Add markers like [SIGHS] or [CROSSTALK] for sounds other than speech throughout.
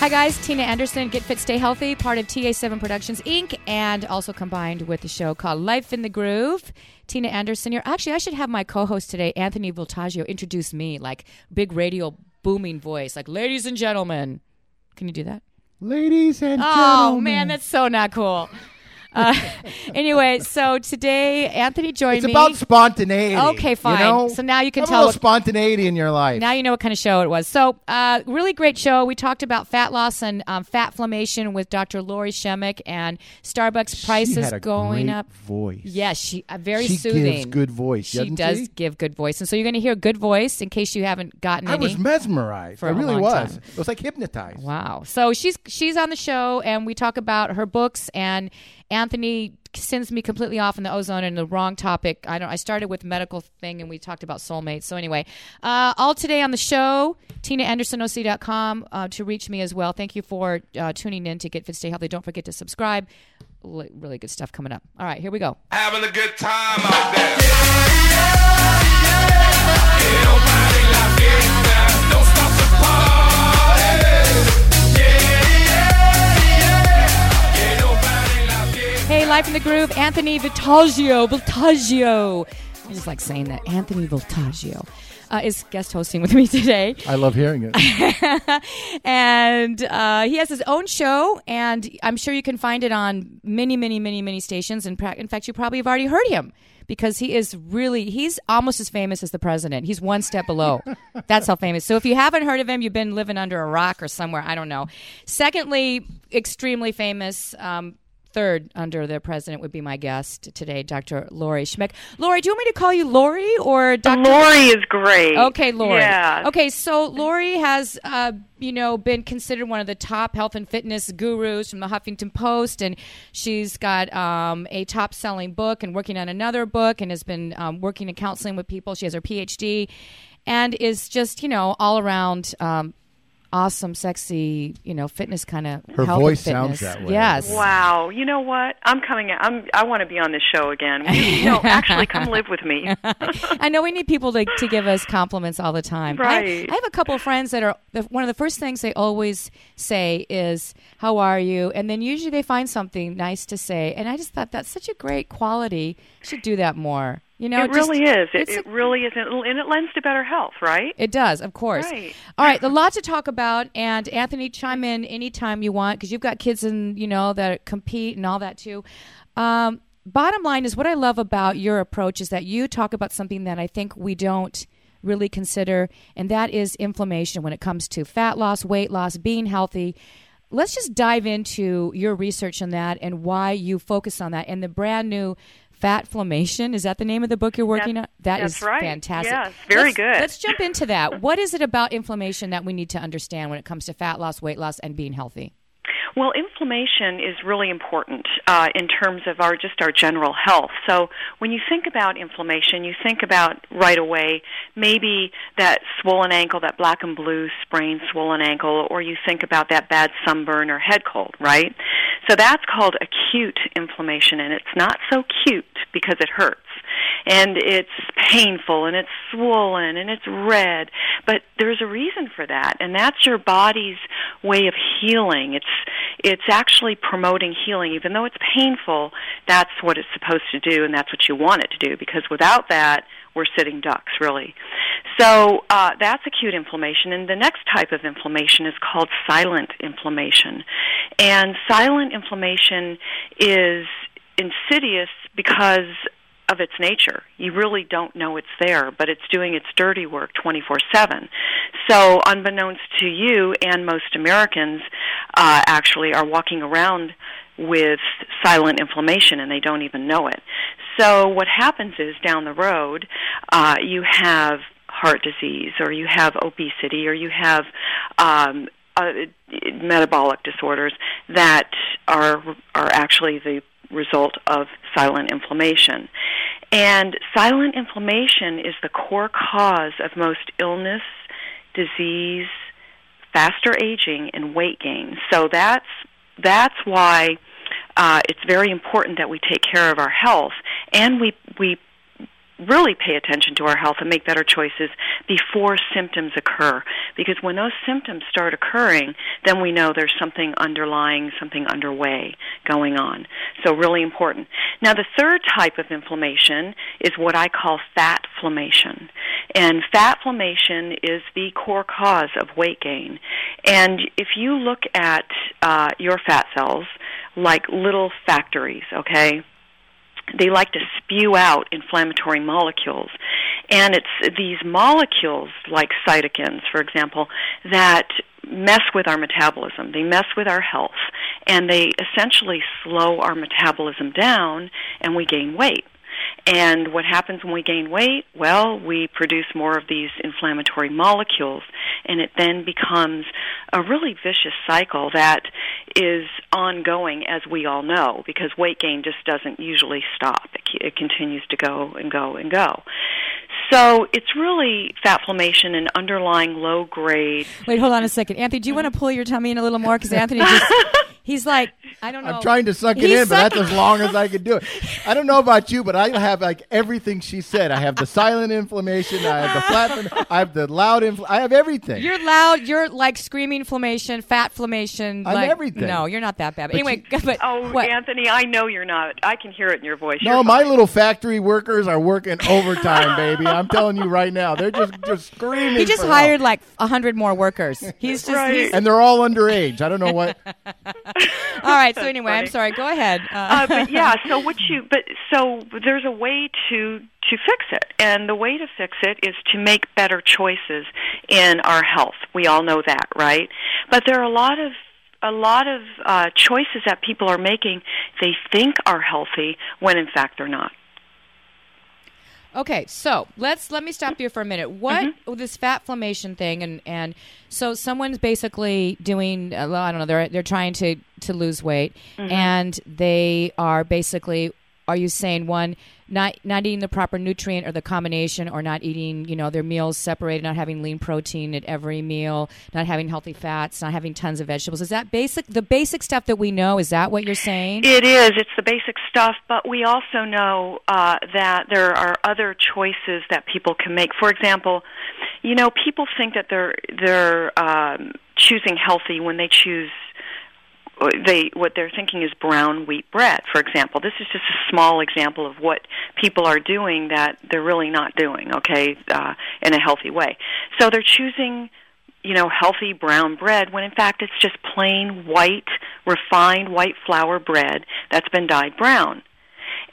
Hi, guys. Tina Anderson, Get Fit, Stay Healthy, part of TA7 Productions, Inc., and also combined with the show called Life in the Groove. Tina Anderson you're Actually, I should have my co host today, Anthony Voltaggio, introduce me like big radio booming voice, like, ladies and gentlemen. Can you do that? Ladies and Oh, gentlemen. man, that's so not cool. Uh, [LAUGHS] anyway, so today Anthony joined me. It's me. about spontaneity. Okay, fine. You know? So now you can Have tell a what- spontaneity in your life. Now you know what kind of show it was. So, uh, really great show. We talked about fat loss and um, fat inflammation with Dr. Lori Shemek and Starbucks prices she had a going up. Voice. Yes, she uh, very she soothing. gives good voice. She does She? give good voice, and so you're going to hear good voice in case you haven't gotten I was mesmerized. I really was. time. It was like hypnotized. Wow. So she's she's on the show, and we talk about her books. And Anthony sends me completely off in the ozone and the wrong topic. I don't. I started with medical thing, and we talked about soulmates. So anyway, uh, all today on the show. TinaAndersonOC.com uh, to reach me as well. Thank you for uh, tuning in to Get Fit, Stay Healthy. Don't forget to subscribe. L- really good stuff coming up. All right, here we go. having a good time out there. Ain't nobody like Hey, Life in the Groove, Anthony Voltaggio. Voltaggio. I just like saying that. Anthony Voltaggio uh, is guest hosting with me today. I love hearing it. [LAUGHS] and uh, he has his own show, and I'm sure you can find it on many, many, many, many stations. And in fact, you probably have already heard him because he is really he's almost as famous as the president. He's one step below. That's how famous. So if you haven't heard of him, you've been living under a rock or somewhere. I don't know. Secondly, extremely famous. Um, Third, under the president, would be my guest today, Dr. Lori Shemek. Lori, do you want me to call you Lori or Dr. Lori is great. Okay, Lori. Yeah. Okay, so Lori has, uh, you know, been considered one of the top health and fitness gurus from the Huffington Post, and she's got um, a top-selling book and working on another book, and has been um, working in counseling with people. She has her PhD, and is just, you know, all around. Um, Awesome, sexy, you know, fitness kind of. Her health voice and sounds fitness. that way. Yes. Wow. You know what? I'm coming. I'm. I want to be on this show again. [LAUGHS] You, you actually, come live with me. [LAUGHS] I know we need people to, to give us compliments all the time. I- Right. I, have a couple of friends that are one of the first things they always say is "How are you?" and then usually they find something nice to say. And I just thought that's such a great quality. Should do that more. You know, it just- really is. It, it a- really is, and it lends to better health, right? It does, of course. Right. All right, a lot to talk about, and Anthony, chime in anytime you want because you've got kids and you know that compete and all that too. Um, bottom line is, what I love about your approach is that you talk about something that I think we don't really consider, and that is inflammation when it comes to fat loss, weight loss, being healthy. Let's just dive into your research on that and why you focus on that and the brand new fat inflammation is that the name of the book you're working on that is that's right. fantastic Yes, very Let's- good. let's jump into that. What is it about inflammation that we need to understand when it comes to fat loss, weight loss, and being healthy? Well, inflammation is really important uh, in terms of our just our general health. So when you think about inflammation, you think about right away maybe that swollen ankle, that black and blue sprained swollen ankle, or you think about that bad sunburn or head cold, right? So that's called acute inflammation, and it's not so cute because it hurts and it's painful and it's swollen and it's red but there's a reason for that and that's your body's way of healing it's it's actually promoting healing even though it's painful that's what it's supposed to do and that's what you want it to do because without that we're sitting ducks really. So uh, that's acute inflammation and the next type of inflammation is called silent inflammation. And silent inflammation is insidious because of its nature. You really don't know it's there, but it's doing its dirty work 24 7. So, unbeknownst to you and most Americans, uh, actually are walking around with silent inflammation and they don't even know it. So, what happens is down the road, uh, you have heart disease, or you have obesity, or you have um, uh, metabolic disorders that are are actually the result of silent inflammation. And silent inflammation is the core cause of most illness, disease, faster aging, and weight gain. So that's that's why uh, it's very important that we take care of our health and we we really pay attention to our health and make better choices before symptoms occur. Because when those symptoms start occurring, then we know there's something underlying, something underway going on. So really important. Now the third type of inflammation is what I call fat inflammation. And fat inflammation is the core cause of weight gain. And if you look at uh, your fat cells like little factories, okay? They like to spew out inflammatory molecules. And it's these molecules, like cytokines, for example, that mess with our metabolism. They mess with our health. And they essentially slow our metabolism down, and we gain weight. And what happens when we gain weight? Well, we produce more of these inflammatory molecules, and it then becomes a really vicious cycle that is ongoing, as we all know, because weight gain just doesn't usually stop. It, it continues to go and go and go. So it's really fat inflammation and underlying low grade. Wait, hold on a second, Anthony. Do you want to pull your tummy in a little more? Because Anthony just. He's like, I don't know. I'm trying to suck it He's in, but that's as long as I can do it. I don't know about you, but I have like everything she said. I have the silent inflammation. I have the flat. I have the loud. Infl- I have everything. You're loud. You're like screaming inflammation, fat inflammation. I'm like, everything. No, you're not that bad. But But anyway, [LAUGHS] but Oh, what? Anthony, I know you're not. I can hear it in your voice. no, You're my fine. little factory workers are working overtime, baby. I'm telling you right now, they're just just screaming. he just for hired help. like a hundred more workers. He's just Right. he's, and they're all underage. I don't know what. [LAUGHS] all right. So anyway, I'm sorry. Go ahead. uh, but [LAUGHS] yeah, so what you but so there's a way to to fix it, and the way to fix it is to make better choices in our health. We all know that, right? But there are a lot of a lot of uh, choices that people are making. They think are healthy when in fact they're not. Okay, so let's let me stop you for a minute. What Mm-hmm. this fat inflammation thing, and and so someone's basically doing. uh, well, I don't know. They're they're trying to to lose weight, Mm-hmm. and they are basically. Are you saying one not not eating the proper nutrient or the combination, or not eating you know their meals separated, not having lean protein at every meal, not having healthy fats, not having tons of vegetables? Is that basic? The basic stuff that we know. Is that what you're saying? It is. It's the basic stuff, but we also know uh, that there are other choices that people can make. For example, you know, people think that they're they're um, choosing healthy when they choose. They what they're thinking is brown wheat bread, for example. This is just a small example of what people are doing that they're really not doing. Okay, uh, in a healthy way. So they're choosing you know, healthy brown bread when in fact it's just plain white, refined white flour bread that's been dyed brown.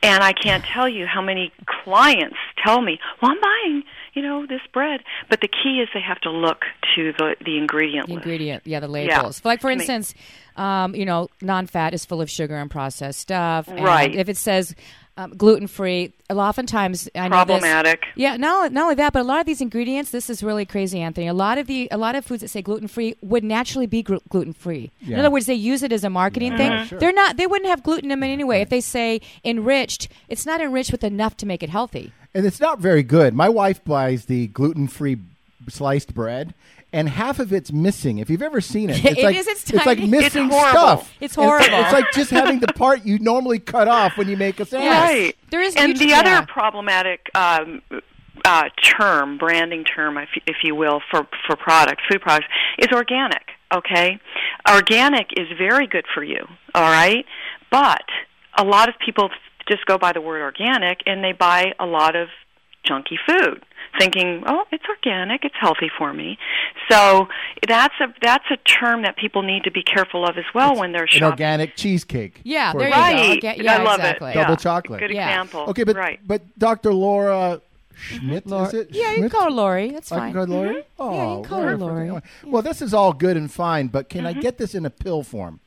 And I can't tell you how many clients tell me, "Well, I'm buying, you know, this bread." But the key is they have to look to the the ingredient The ingredient, yeah, the labels. Like for instance, um, you know, non-fat is full of sugar and processed stuff. and Right. If it says um, gluten-free, a lot oftentimes I know this- Problematic. yeah, not not only that, but a lot of these ingredients. This is really crazy, Anthony. A lot of the a lot of foods that say gluten-free would naturally be glu- gluten-free. In other words, they use it as a marketing Yeah, thing. Sure. They're not. They wouldn't have gluten in them anyway. If they say enriched, it's not enriched with enough to make it healthy. and it's not very good. My wife buys the gluten-free sliced bread, and half of it's missing. If you've ever seen it, [LAUGHS] it's It like is, it's like tiny. missing It's horrible. stuff. It's horrible. It's, like just having the part you normally cut off when you make a sandwich. Yes. Right. There is and nutri- the other yeah. problematic um, uh, term, branding term, if, if you will, for for products, food products, is organic. Okay, organic is very good for you. All right, but a lot of people just go by the word organic and they buy a lot of junky food thinking oh it's organic it's healthy for me so that's a that's a term that people need to be careful of as well when they're An shopping organic cheesecake. Yeah, there you example. go. right Orga- yeah, i love exactly. it Double Yeah. chocolate. good Yeah. example Okay, but right but Dr. Laura Schmidt Laura- is it? Yeah, you can call her Lori. That's I fine. can call her Lori. Oh, Yeah, you can call her. Lori. Well, this is all good and fine, but can Mm-hmm. I get this in a pill form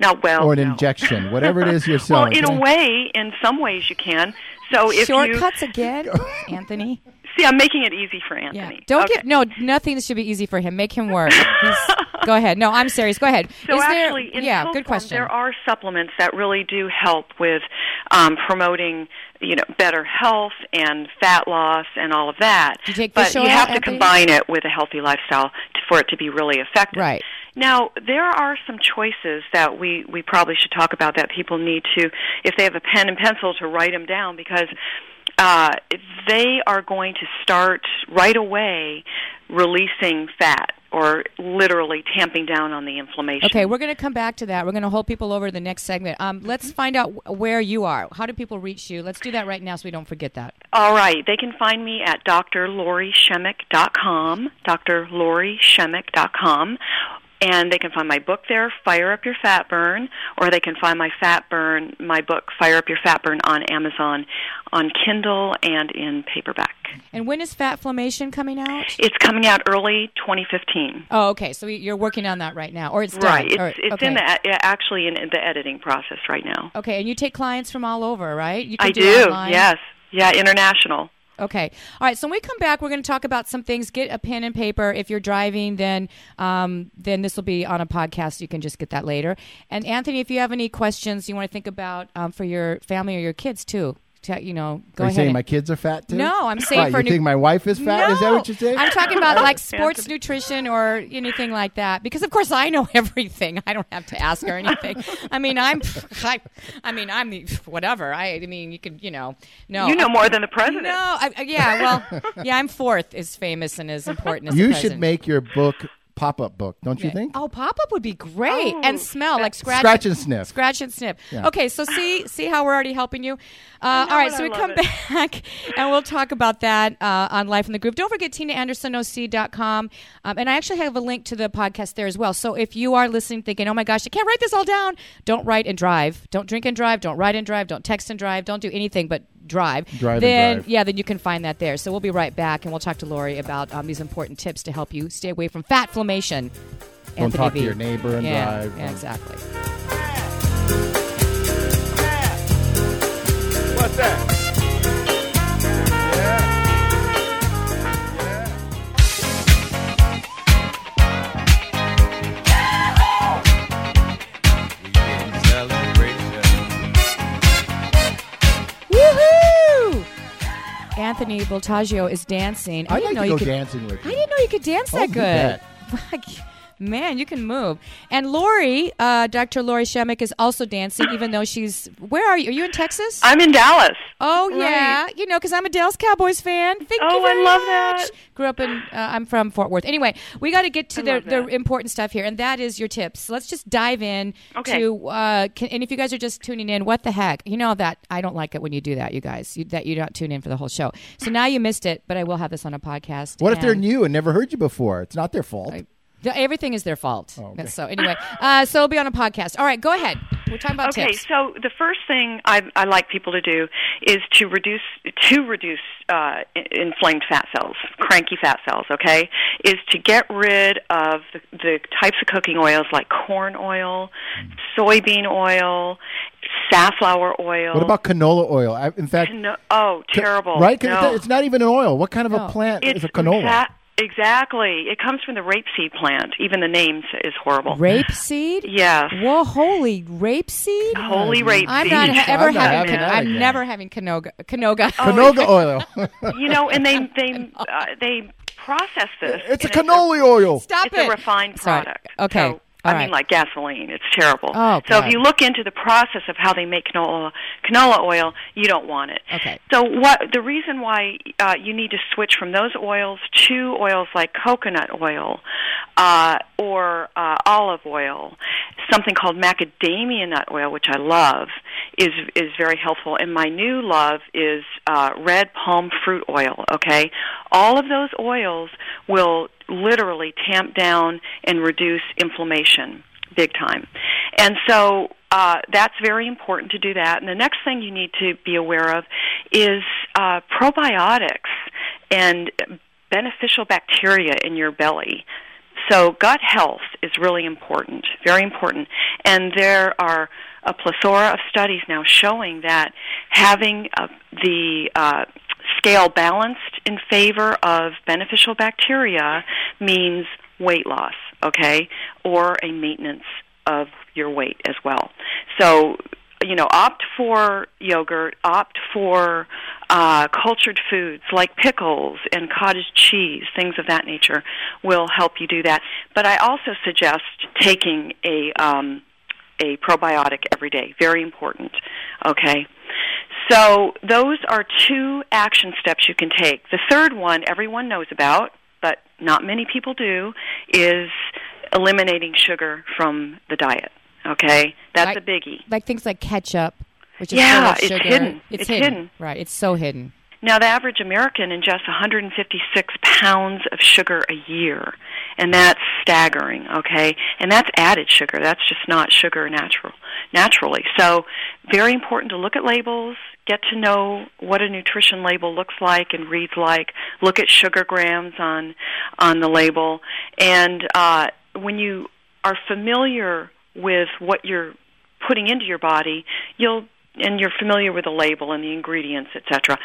now well or an no. injection, [LAUGHS] whatever it is you're selling. Well, in a way, in some ways you can. So if Shortcuts again, [LAUGHS] Anthony. see, I'm making it easy for Anthony. Yeah. Anthony. Don't okay. get no. Nothing should be easy for him. Make him work. [LAUGHS] Go ahead. No, I'm serious. Go ahead. So Is there- actually, in yeah, pill good form, question. There are supplements that really do help with um, promoting, you know, better health and fat loss and all of that. You take but you oil, have to Anthony? combine it with a healthy lifestyle to, for it to be really effective. Right. Now, there are some choices that we, we probably should talk about that people need to, if they have a pen and pencil, to write them down because uh, they are going to start right away releasing fat or literally tamping down on the inflammation. Okay, we're going to come back to that. We're going to hold people over to the next segment. Um, let's find out where you are. How do people reach you? Let's do that right now so we don't forget that. All right. They can find me at drlorishemek.com, drlorishemek.com. And they can find my book there, Fire Up Your Fat Burn, or they can find my fat burn, my book, Fire Up Your Fat Burn, on Amazon, on Kindle and in paperback. And when is Fat Flammation coming out? It's coming out early 2015. Oh, okay. So you're working on that right now, or it's done. Right. It's, Or- it's okay. in the actually in, the editing process right now. Okay, and you take clients from all over, right? You can I do. do. Yes. Yeah. International. Okay. All right. So when we come back, we're going to talk about some things. Get a pen and paper. If you're driving, then um, then this will be on a podcast. You can just get that later. And Anthony, if you have any questions you want to think about um, for your family or your kids too, to, you know, go Are you ahead. saying and- my kids are fat too? No, I'm saying Why, for you new- think my wife is fat? Is that what you're saying? I'm talking about like [LAUGHS] sports nutrition or anything like that. Because of course I know [LAUGHS] everything. I don't have to ask her anything. I mean, I'm, [LAUGHS] I, I mean, I'm the whatever. I, I mean, you can, you know, no, you know I- more than the president. No, I, I- yeah, well, yeah, I'm fourth as famous and as important as you president. should make your book pop-up book, don't you think? Oh, pop up would be great Oh, and smell like scratch, Scratch and sniff. Scratch and sniff. Yeah. Okay, so see [LAUGHS] see how we're already helping you. Uh, all right, so I we come it. back [LAUGHS] and we'll talk about that uh, on Life in the Groove. Don't forget TinaAndersonOC.com. Um, and I actually have a link to the podcast there as well. So if you are listening thinking, oh my gosh, I can't write this all down, don't write and drive. Don't drink and drive. Don't write and drive. Don't text and drive. Don't do anything but drive. Drive and then, drive. yeah, then you can find that there. So we'll be right back and we'll talk to Lori about um, these important tips to help you stay away from fat inflammation. Don't Anthony talk V. to your neighbor and yeah, drive. Yeah, exactly. What's that? Anthony Voltaggio is dancing. I I'd didn't like know to you go could. dancing with I didn't know you could dance Oh, that you good. bet. [LAUGHS] Man, you can move. And Lori, uh, Dr. Lori Shemek is also dancing, even though she's. Where are you? Are you in Texas? I'm in Dallas. oh yeah, Right. you know, because I'm a Dallas Cowboys fan. Thank Oh, you very I love much. that. Grew up in. Uh, I'm from Fort Worth. Anyway, we got to get to I the the important stuff here, and that is your tips. Let's just dive in Okay. to. Uh, can, and if you guys are just tuning in, what the heck? You know that I don't like it when you do that, you guys. You, that you don't tune in for the whole show. So now you missed it, but I will have this on a podcast. What if they're new and never heard you before? It's not their fault. I- the- Everything is their fault. Oh, okay. So anyway, uh, so it'll be on a podcast. All right, go ahead. We're talking about Okay, tips. so the first thing I, I like people to do is to reduce to reduce uh, inflamed fat cells, cranky fat cells. Okay, is to get rid of the, the types of cooking oils like corn oil, soybean oil, safflower oil. What about canola oil? I, in fact, no, oh terrible? right? 'Cause No. It's not even an oil. What kind of No. a plant It's is a canola? fa- exactly. It comes from the rapeseed plant. Even the name is horrible. Rapeseed? Yes. Whoa, holy rapeseed? Holy rapeseed. I'm not ha- ever I'm not having. having that I'm never having canoga. Canoga. Oh, Canola oil. [LAUGHS] you know, and they [LAUGHS] they uh, they process this. it's a and canola oil. Stop it's it. a refined Sorry. product. Okay. So, All I right. mean, like gasoline. It's terrible. Oh, so God. if you look into the process of how they make canola canola oil, you don't want it. Okay. So what the reason why uh, you need to switch from those oils to oils like coconut oil uh, or uh, olive oil, something called macadamia nut oil, which I love, is is very helpful. And my new love is uh, red palm fruit oil. Okay, all of those oils will literally tamp down and reduce inflammation big time. And so uh, that's very important to do that. And the next thing you need to be aware of is uh, probiotics and beneficial bacteria in your belly. So gut health is really important, very important. And there are a plethora of studies now showing that having uh, the uh, scale balanced in favor of beneficial bacteria means weight loss, okay, or a maintenance of your weight as well. So, you know, opt for yogurt, opt for uh, cultured foods like pickles and cottage cheese, things of that nature will help you do that. But I also suggest taking a um, a probiotic every day. Very important. Okay. So those are two action steps you can take. The third one everyone knows about, but not many people do, is eliminating sugar from the diet. Okay? That's Like- a biggie. Like things like ketchup, which is Yeah, full of it's sugar. hidden. It's, It's hidden. hidden. Right. It's so hidden. Now, the average American ingests 156 pounds of sugar a year, and that's staggering. Okay, and that's added sugar. That's just not sugar natural naturally. So, very important to look at labels, get to know what a nutrition label looks like and reads like. Look at sugar grams on on the label, and uh, when you are familiar with what you're putting into your body, you'll and you're familiar with the label and the ingredients, etc.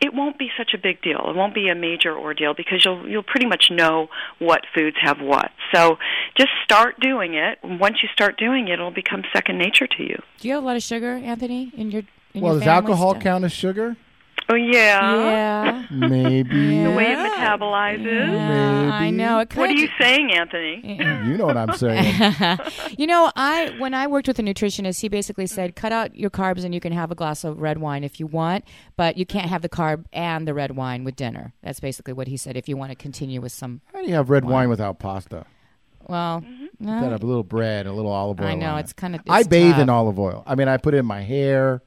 It won't be such a big deal. It won't be a major ordeal because you'll you'll pretty much know what foods have what. So just start doing it. Once you start doing it, it'll become second nature to you. Do you have a lot of sugar, Anthony, in your Well, does alcohol stuff? count as sugar? Oh yeah. Yeah. Maybe. [LAUGHS] The way it metabolizes. Yeah, I know. It What are you saying, Anthony? You know what I'm saying. [LAUGHS] you know, I when I worked with a nutritionist, he basically said, cut out your carbs and you can have a glass of red wine if you want, but you can't have the carb and the red wine with dinner. That's basically what he said. If you want to continue with some, How do you have red wine without pasta? well, no, Got a little bread, a little olive oil. I know on it's kind of. I bathe in olive oil. I mean, I put it in my hair.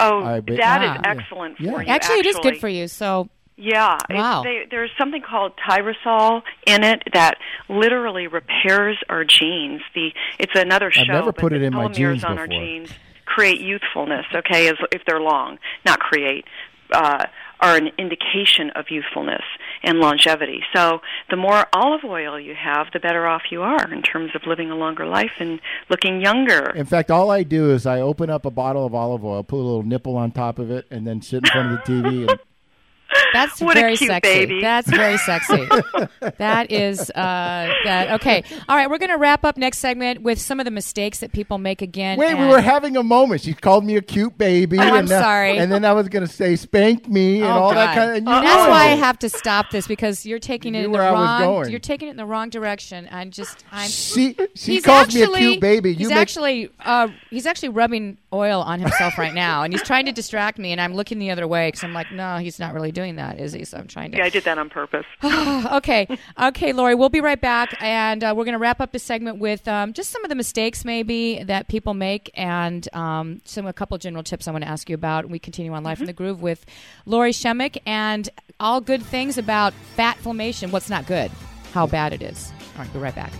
Oh, I bet- that is Ah. excellent for Yeah. you. Actually, it is good for you. So Yeah. It's- Wow. They, there's something called tyrosol in it that literally repairs our genes. The it's another show. I've never put it in my telomeres genes on our genes create youthfulness. Okay, as, if they're long, not create. Uh, are an indication of youthfulness and longevity. So the more olive oil you have, the better off you are in terms of living a longer life and looking younger. In fact, all I do is I open up a bottle of olive oil, put a little nipple on top of it, and then sit in front of the TV. And that's What a very cute sexy. baby. That's very sexy. [LAUGHS] that is uh, that. Okay, all right. We're going to wrap up next segment with some of the mistakes that people make again. wait, we were having a moment. She called me a cute baby. Oh, I'm and now- sorry. And then I was going to say spank me and Oh, all God. that kind of. And you That's why I have to stop this because you're taking it You in knew the where I was wrong. going. You're taking it in the wrong direction. I'm just. I'm. She she he's calls actually, me a cute baby. You he's make actually uh, he's actually rubbing oil on himself right now, and he's trying to distract me, and I'm looking the other way because I'm like, no, he's not really doing that, is he? So I'm trying to. Yeah, I did that on purpose. [SIGHS] okay, okay, Lori, we'll be right back, and uh, we're going to wrap up this segment with um, just some of the mistakes maybe that people make, and um, some a couple general tips I want to ask you about. We continue on Life in the Groove with Lori Shemek, and all good things about fat inflammation. What's not good? How bad it is. All right, be right back.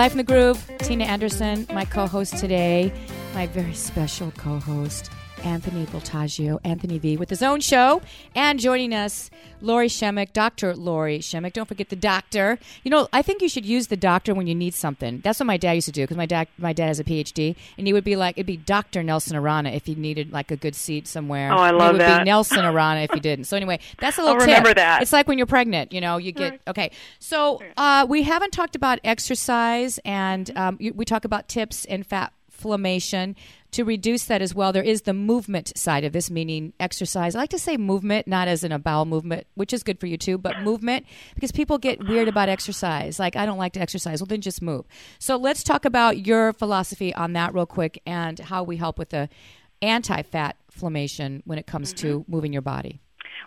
Life in the Groove, Tina Anderson, my co host today, my very special co host, Anthony Voltaggio, Anthony V, with his own show, and joining us, Lori Shemek, Dr. Lori Shemek. Don't forget the doctor. You know, I think you should use the doctor when you need something. That's what my dad used to do because my dad, my dad has a PhD, and he would be like, it'd be Dr. Nelson Arana if he needed like a good seat somewhere. Oh, I love It would that. be Nelson [LAUGHS] Arana if he didn't. So anyway, that's a little I'll tip. remember that. It's like when you're pregnant, you know, you get okay. So uh, we haven't talked about exercise, and um, we talk about tips and fat inflammation to reduce that as well. There is the movement side of this, meaning exercise. I like to say movement, not as in a bowel movement, which is good for you too, but movement because people get weird about exercise. Like I don't like to exercise. Well, then just move. So let's talk about your philosophy on that real quick and how we help with the anti-fat inflammation when it comes mm-hmm. to moving your body.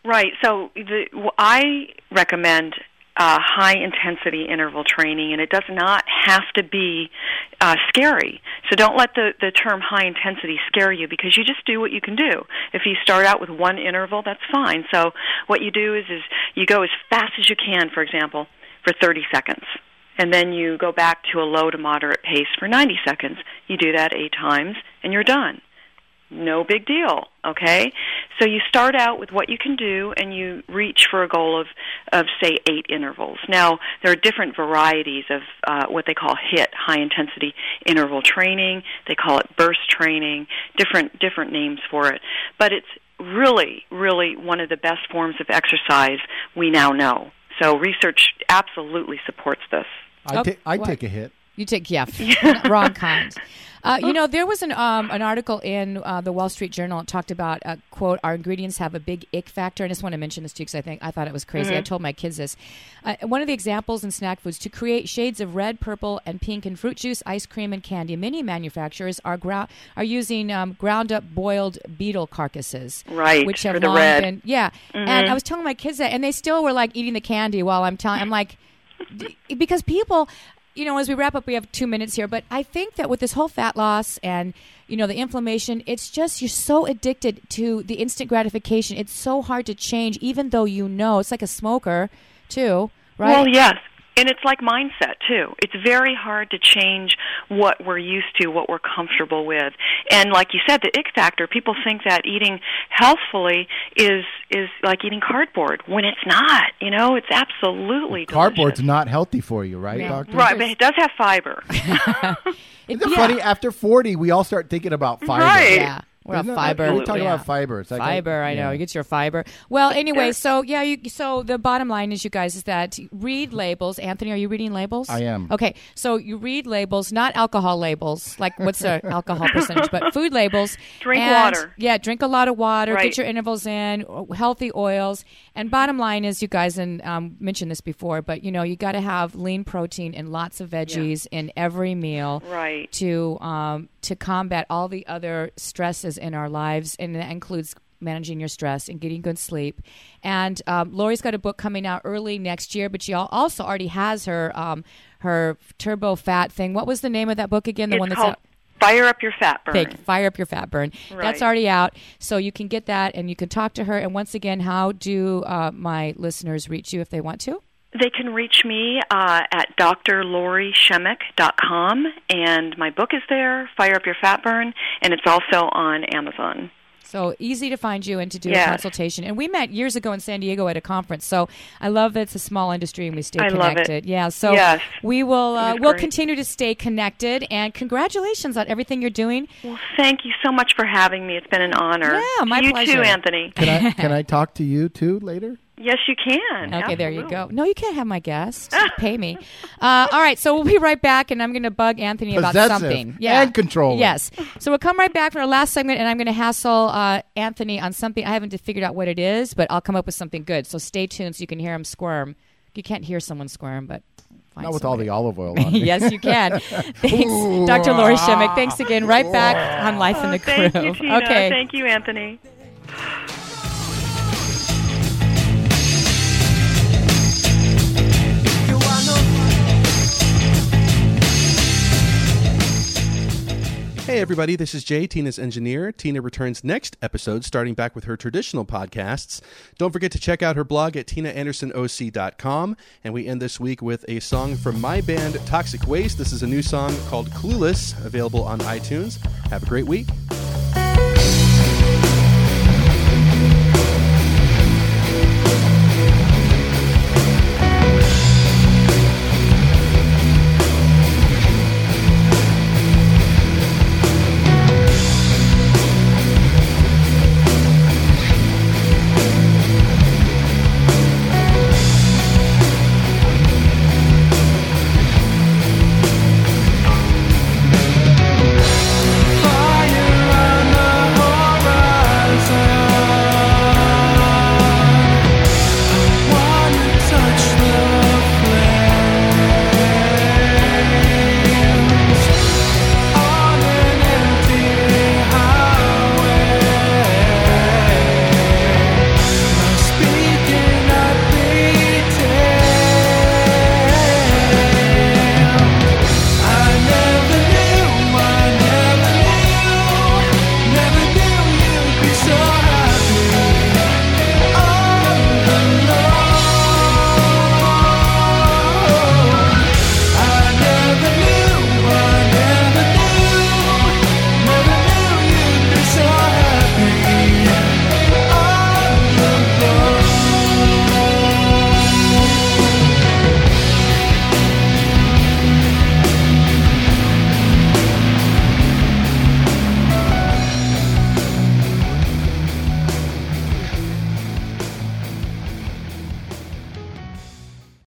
Right. So the, I recommend uh, high intensity interval training, and it does not have to be uh, scary. So don't let the, the term high intensity scare you because you just do what you can do. If you start out with one interval, that's fine. So what you do is, is you go as fast as you can, for example, for 30 seconds. And then you go back to a low to moderate pace for 90 seconds. You do that eight times, and you're done no big deal okay so you start out with what you can do and you reach for a goal of of say eight intervals. Now there are different varieties of uh, what they call hit high intensity interval training. They call it burst training. Different different names for it. But it's really really one of the best forms of exercise we now know. So research absolutely supports this. I Oh, ta- I take a hit. You take yeah, [LAUGHS] wrong kind. Uh, you know, there was an um, an article in uh, the Wall Street Journal that talked about uh, quote Our ingredients have a big ick factor. And I just want to mention this too because I think I thought it was crazy. I told my kids this. Uh, one of the examples in snack foods to create shades of red, purple, and pink in fruit juice, ice cream, and candy. Many manufacturers are grou- are using um, ground up boiled beetle carcasses, Right, Which have long red. been yeah. And I was telling my kids that, and they still were like eating the candy while I'm telling. I'm like because people you know as we wrap up we have two minutes here but i think that with this whole fat loss and you know the inflammation it's just you're so addicted to the instant gratification it's so hard to change even though you know it's like a smoker too right Well, yes. And it's like mindset too. It's very hard to change what we're used to, what we're comfortable with. And like you said, the ick factor, people think that eating healthfully is is like eating cardboard when it's not. You know, it's absolutely Cardboard's delicious. not healthy for you, right, Yeah. doctor? Right, but it does have fiber. It- [LAUGHS] Isn't it yeah. funny? After 40, we all start thinking about fiber. Right. yeah we're Isn't a it? fiber We talk yeah. about fiber. It's like fiber i know yeah. you get your fiber well anyway so yeah you so the bottom line is you guys is that read labels anthony are you reading labels I am. okay so you read labels not alcohol labels like what's the [LAUGHS] alcohol percentage but food labels Drink And, water. yeah drink a lot of water Right. get your intervals in healthy oils and bottom line is you guys and um, mentioned this before but you know you got to have lean protein and lots of veggies in every meal Right. to um, to combat all the other stresses in our lives, and that includes managing your stress and getting good sleep. And um, Lori's got a book coming out early next year, but she also already has her um, her turbo fat thing. What was the name of that book again? The it's one that's called out. Fire Up Your Fat Burn. Big fire up your fat burn. That's already out, so you can get that and you can talk to her. And once again, how do uh, my listeners reach you if they want to? They can reach me uh, at drlorishemek.com, and my book is there, Fire Up Your Fat Burn, and it's also on Amazon. So easy to find you and to do a consultation. And we met years ago in San Diego at a conference. So I love that it's a small industry and we stay I love it. connected. Yeah. So Yes. we will uh, we'll great. continue to stay connected. And congratulations on everything you're doing. Well, thank you so much for having me. It's been an honor. Yeah, my you pleasure. too, Anthony. Can I can [LAUGHS] I talk to you too later? Yes, you can. Okay, there you go. No, you can't have my guest. [LAUGHS] Pay me. Uh, all right, so we'll be right back, and I'm going to bug Anthony about Possessive something. and controlling. Yes. So we'll come right back for our last segment, and I'm going to hassle uh, Anthony on something. I haven't figured out what it is, but I'll come up with something good. So stay tuned so you can hear him squirm. You can't hear someone squirm, but find Not with all the olive oil [LAUGHS] on. it. yes, you can. [LAUGHS] Thanks, Dr. Lori Shemek. Thanks again. Right back on Life in the Oh, thank Groove. you, Tina. Okay. Thank you, Anthony. Hey everybody, this is Jay, Tina's engineer. Tina returns next episode, starting back with her traditional podcasts. Don't forget to check out her blog at tinaandersonoc.com. And we end this week with a song from my band Toxic Waste. This is a new song called Clueless, available on iTunes. Have a great week.